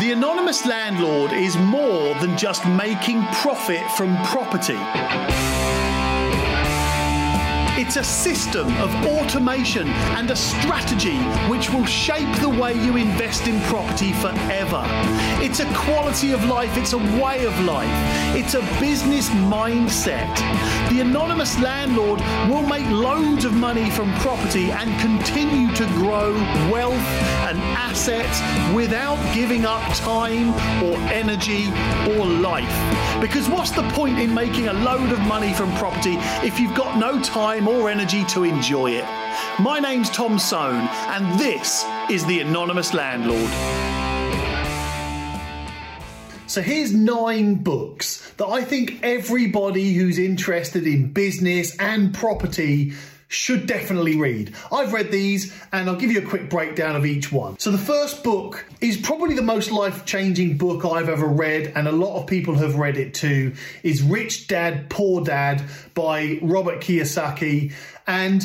The Anonymous Landlord is more than just making profit from property. It's a system of automation and a strategy which will shape the way you invest in property forever. It's a quality of life, it's a way of life, it's a business mindset. The anonymous landlord will make loads of money from property and continue to grow wealth and assets without giving up time or energy or life. Because what's the point in making a load of money from property if you've got no time or energy to enjoy it? My name's Tom Soane, and this is The Anonymous Landlord. So here's nine books that I think everybody who's interested in business and property should definitely read. I've read these and I'll give you a quick breakdown of each one. So, the first book is probably the most life changing book I've ever read, and a lot of people have read it too. is Rich Dad, Poor Dad by Robert Kiyosaki. And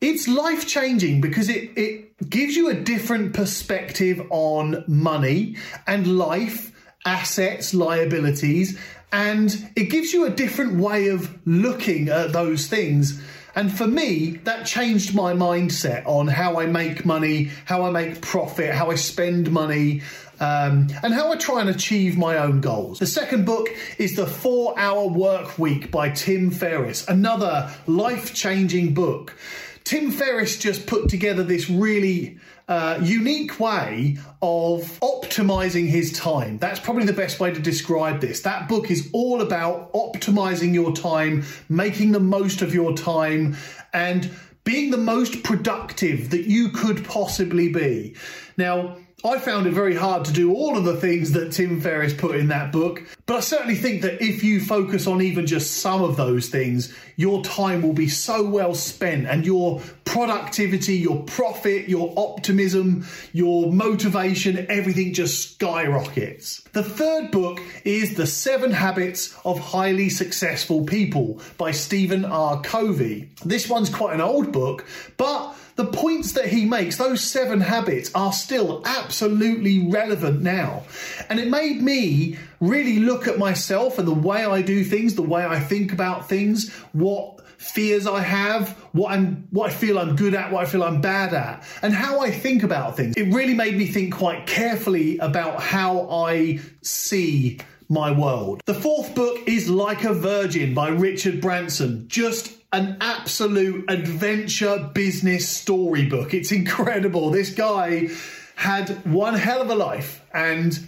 it's life changing because it, it gives you a different perspective on money and life, assets, liabilities, and it gives you a different way of looking at those things and for me, that changed my mindset on how I make money, how I make profit, how I spend money, um, and how I try and achieve my own goals. The second book is The Four Hour Work Week by Tim Ferriss, another life changing book. Tim Ferriss just put together this really uh, unique way of optimizing his time. That's probably the best way to describe this. That book is all about optimizing your time, making the most of your time, and being the most productive that you could possibly be. Now, I found it very hard to do all of the things that Tim Ferriss put in that book, but I certainly think that if you focus on even just some of those things, your time will be so well spent and your productivity, your profit, your optimism, your motivation, everything just skyrockets. The third book is The Seven Habits of Highly Successful People by Stephen R. Covey. This one's quite an old book, but the points that he makes, those seven habits, are still absolutely relevant now. And it made me really look at myself and the way I do things, the way I think about things, what fears I have, what I'm what I feel I'm good at, what I feel I'm bad at, and how I think about things. It really made me think quite carefully about how I see my world. The fourth book is Like a Virgin by Richard Branson. Just an absolute adventure business storybook. It's incredible. This guy had one hell of a life and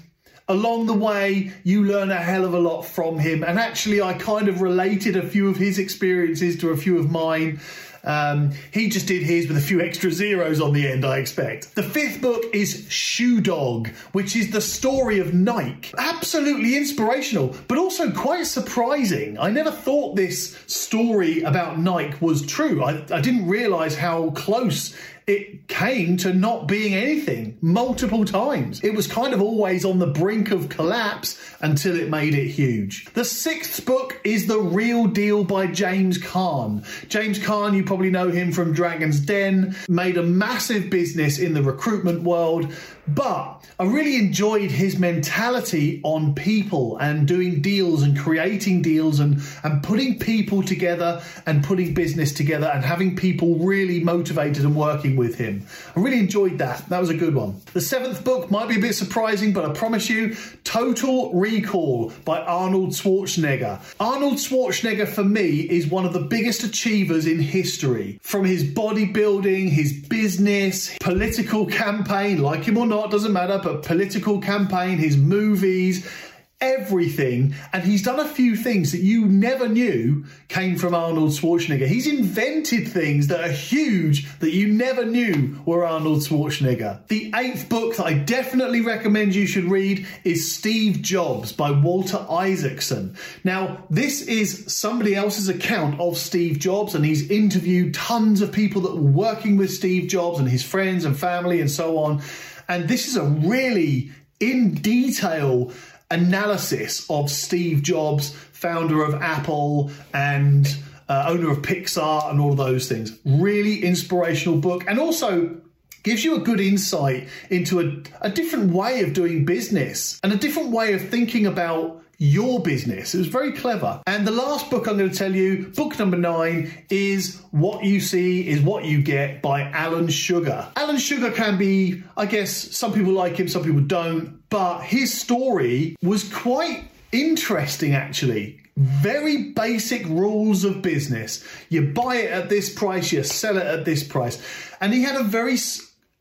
along the way you learn a hell of a lot from him and actually I kind of related a few of his experiences to a few of mine um, he just did his with a few extra zeros on the end, I expect. The fifth book is Shoe Dog, which is the story of Nike. Absolutely inspirational, but also quite surprising. I never thought this story about Nike was true. I, I didn't realize how close it came to not being anything multiple times. It was kind of always on the brink of collapse until it made it huge. The sixth book is The Real Deal by James Caan. James Caan, you probably know him from Dragon's Den, made a massive business in the recruitment world but I really enjoyed his mentality on people and doing deals and creating deals and, and putting people together and putting business together and having people really motivated and working with him. I really enjoyed that. That was a good one. The seventh book might be a bit surprising, but I promise you Total Recall by Arnold Schwarzenegger. Arnold Schwarzenegger, for me, is one of the biggest achievers in history. From his bodybuilding, his business, political campaign, like him or not doesn't matter, but political campaign, his movies, everything. And he's done a few things that you never knew came from Arnold Schwarzenegger. He's invented things that are huge that you never knew were Arnold Schwarzenegger. The eighth book that I definitely recommend you should read is Steve Jobs by Walter Isaacson. Now, this is somebody else's account of Steve Jobs, and he's interviewed tons of people that were working with Steve Jobs and his friends and family and so on. And this is a really in detail analysis of Steve Jobs, founder of Apple and uh, owner of Pixar and all of those things. Really inspirational book. And also, gives you a good insight into a, a different way of doing business and a different way of thinking about your business. It was very clever. And the last book I'm going to tell you, book number nine, is What You See is What You Get by Alan Sugar. Alan Sugar can be, I guess, some people like him, some people don't, but his story was quite interesting actually. Very basic rules of business. You buy it at this price, you sell it at this price. And he had a very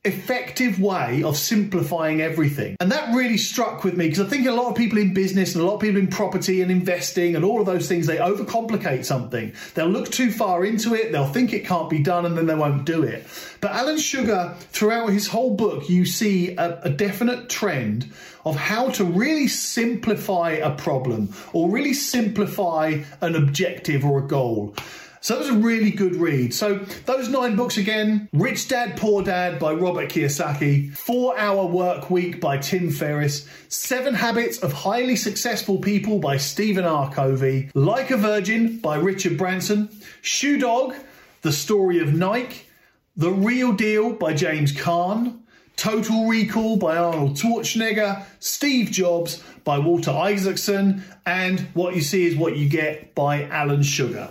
effective way of simplifying everything. And that really struck with me because I think a lot of people in business and a lot of people in property and investing and all of those things, they overcomplicate something. They'll look too far into it, they'll think it can't be done, and then they won't do it. But Alan Sugar, throughout his whole book, you see a, a definite trend of how to really simplify a problem or really simplify an objective or a goal. So that was a really good read. So those nine books again Rich Dad, Poor Dad by Robert Kiyosaki, Four Hour Work Week by Tim Ferriss, Seven Habits of Highly Successful People by Stephen R. Covey, Like a Virgin by Richard Branson, Shoe Dog, The Story of Nike, The Real Deal by James Caan, Total Recall by Arnold Schwarzenegger, Steve Jobs by Walter Isaacson, and What You See is What You Get by Alan Sugar.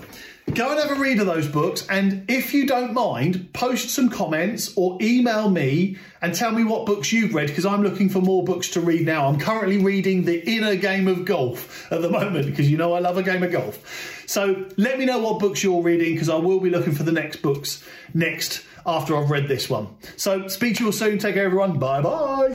Go and have a read of those books, and if you don't mind, post some comments or email me and tell me what books you've read because I'm looking for more books to read now. I'm currently reading The Inner Game of Golf at the moment because you know I love a game of golf. So let me know what books you're reading because I will be looking for the next books next after I've read this one. So speak to you all soon. Take care, everyone. Bye bye.